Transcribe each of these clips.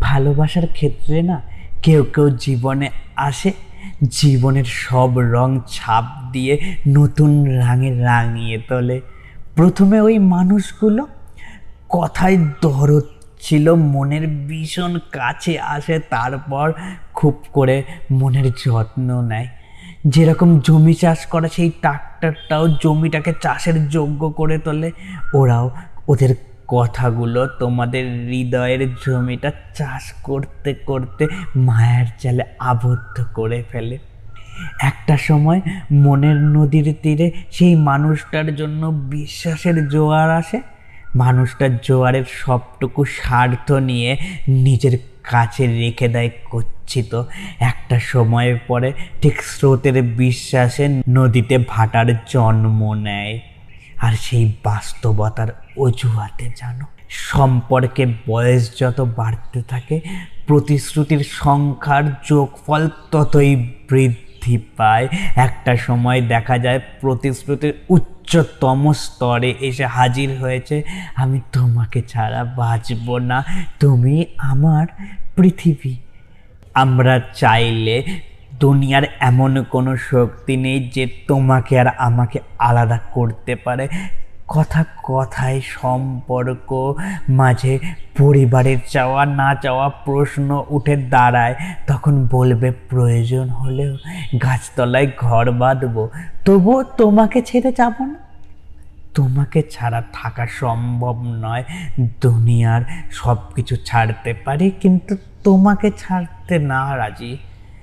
ভালোবাসার ক্ষেত্রে না কেউ কেউ জীবনে আসে, জীবনের সব রং ছাপ দিয়ে নতুন রঙে রাঙিয়ে তোলে। প্রথমে ওই মানুষগুলো কথায় দরদ ছিল, মনের ভীষণ কাছে আসে, তারপর খুব করে মনের যত্ন নেয়। যেরকম জমি চাষ করা, সেই ট্রাক্টরটাও জমিটাকে চাষের যোগ্য করে তোলে। ওরাও ওদের কথাগুলো তোমাদের হৃদয়ের জমিটা চাষ করতে করতে মায়ার জালে আবদ্ধ করে ফেলে। একটা সময় মনের নদীর তীরে সেই মানুষটার জন্য বিশ্বাসের জোয়ার আসে। মানুষটার জোয়ারের সবটুকু স্বার্থ নিয়ে নিজের কাছে রেখে দেয় কচ্ছিত। একটা সময়ের পরে ঠিক স্রোতের বিশ্বাসে নদীতে ভাটার জন্ম নেয়। আর সেই বাস্তবতার অজুহাতে জানো সম্পর্কে বয়স যত বাড়তে থাকে, প্রতিশ্রুতির সংখ্যার যোগফল ততই বৃদ্ধি পায়। একটা সময় দেখা যায় প্রতিশ্রুতির উচ্চতম স্তরে এসে হাজির হয়েছে, আমি তোমাকে ছাড়া বাঁচব না। তুমি আমার পৃথিবী। আমরা চাইলে দুনিয়ার এমন কোনো শক্তি নেই যে তোমাকে আর আমাকে আলাদা করতে পারে। কথা কথায় সম্পর্ক, মাঝে পরিবারের চাওয়া, না চাওয়া প্রশ্ন উঠে দাঁড়ায়। তখন বলবে, প্রয়োজন হলেও গাছতলায় ঘর বাঁধবো। তবুও তোমাকে ছেড়ে যাব না। তোমাকে ছাড়া থাকা সম্ভব নয়। দুনিয়ার সব কিছু ছাড়তে পারি, কিন্তু তোমাকে ছাড়তে না রাজি।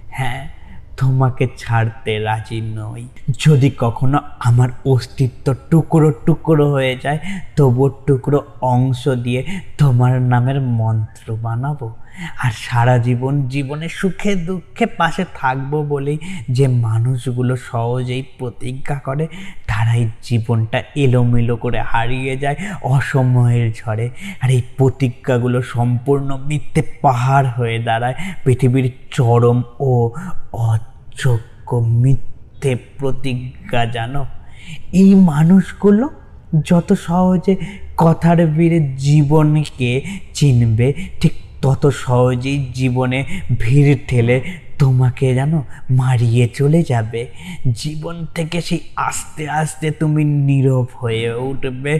হ্যাঁ তোমাকে ছাড়তে রাজি নই। যদি কখনো আমার অস্তিত্ব টুকরো টুকরো হয়ে যায়, তবু টুকরো অংশ দিয়ে তোমার নামের মন্ত্র বানাবো। আর সারা জীবন জীবনে সুখে দুঃখে পাশে থাকব বলেই যে মানুষগুলো সহজেই প্রতিজ্ঞা করে তারাই জীবনটা এলোমেলো করে হারিয়ে যায় অসময়ের ঝড়ে। আর এই প্রতিজ্ঞাগুলো সম্পূর্ণ মিথ্যে পাহাড় হয়ে দাঁড়ায়। পৃথিবীর চরম ও অযোগ্য মিথ্যে প্রতিজ্ঞা জানো? এই মানুষগুলো যত সহজে কথার বীরে জীবনকে চিনবে, ঠিক তত সহজেই জীবনে ভিড় ঠেলে তোমাকে যেন মারিয়ে চলে যাবে। জীবন থেকে সেই আস্তে আস্তে তুমি নীরব হয়ে উঠবে।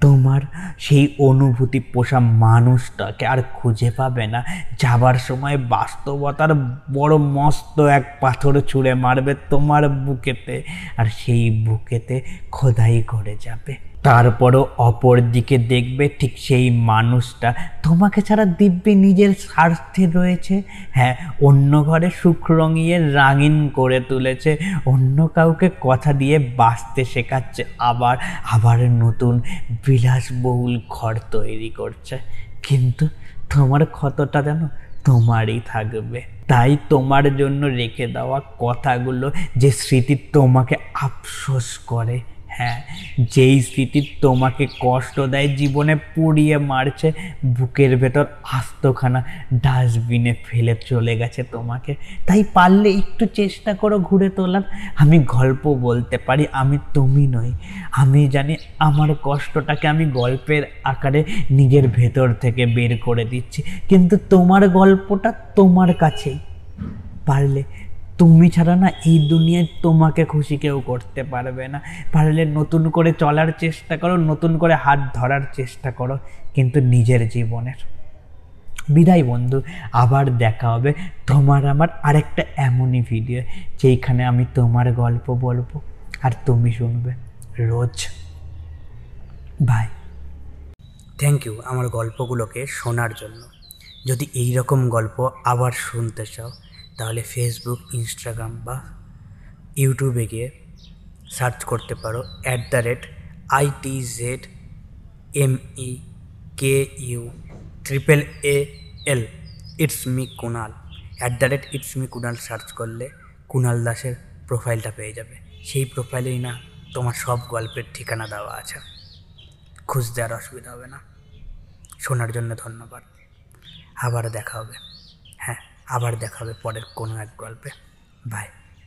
তোমার সেই অনুভূতি পোষা মানুষটাকে আর খুঁজে পাবে না। যাবার সময় বাস্তবতার বড় মস্ত এক পাথর ছুঁড়ে মারবে তোমার বুকেতে। আর সেই বুকেতে খোদাই করে যাবে। তারপরও অপর দিকে দেখবে ঠিক সেই মানুষটা। তোমাকে ছাড়া দিব্যি নিজের স্বার্থে রয়েছে। হ্যাঁ অন্য ঘরে সুখ রঙিয়ে রাঙিন করে তুলেছে। অন্য কাউকে কথা দিয়ে বাঁচতে শেখাচ্ছে। আবার আবার নতুন বিলাসবহুল ঘর তৈরি করছে। কিন্তু তোমার ক্ষতটা যেন তোমারই থাকবে। তাই তোমার জন্য রেখে দেওয়া কথাগুলো যে স্মৃতি তোমাকে আফসোস করে। হ্যাঁ যেই স্মৃতি তোমাকে কষ্ট দেয় জীবনে পুড়িয়ে মারছে, বুকের ভেতর আস্তখানা ডাস্টবিনে ফেলে চলে গেছে তোমাকে। তাই পারলে একটু চেষ্টা করো ঘুরে তোলার। আমি গল্প বলতে পারি, আমি তুমি নই। আমি জানি আমার কষ্টটাকে আমি গল্পের আকারে নিজের ভেতর থেকে বের করে দিচ্ছি। কিন্তু তোমার গল্পটা তোমার কাছেই। পারলে তুমি ছাড়া না এই দুনিয়ায় তোমাকে খুশি কেউ করতে পারবে না। পারলে নতুন করে চলার চেষ্টা করো, নতুন করে হাত ধরার চেষ্টা করো, কিন্তু নিজের জীবনের। বিদায় বন্ধু, আবার দেখা হবে তোমার আমার আরেকটা এমনই ভিডিও যেইখানে আমি তোমার গল্প বলব আর তুমি শুনবে রোজ। বাই থ্যাংক ইউ আমার গল্পগুলোকে শোনার জন্য। যদি এই রকম গল্প আবার শুনতে চাও তাহলে ফেসবুক ইনস্টাগ্রাম বা ইউটিউবে গিয়ে সার্চ করতে পারো। At the rate IT Z M E K U triple A L it's me Kunal at the rate it's me Kunal search করলে কুনাল দাসের প্রোফাইলটা পেয়ে যাবে। সেই প্রোফাইলেই না, তোমার সব গল্পের ঠিকানা দেওয়া আছে। খুঁজতে আর অসুবিধা হবে না। শোনার জন্য ধন্যবাদ। আবার দেখা হবে। আবার দেখা হবে পরের কোনো এক গল্পে। বাই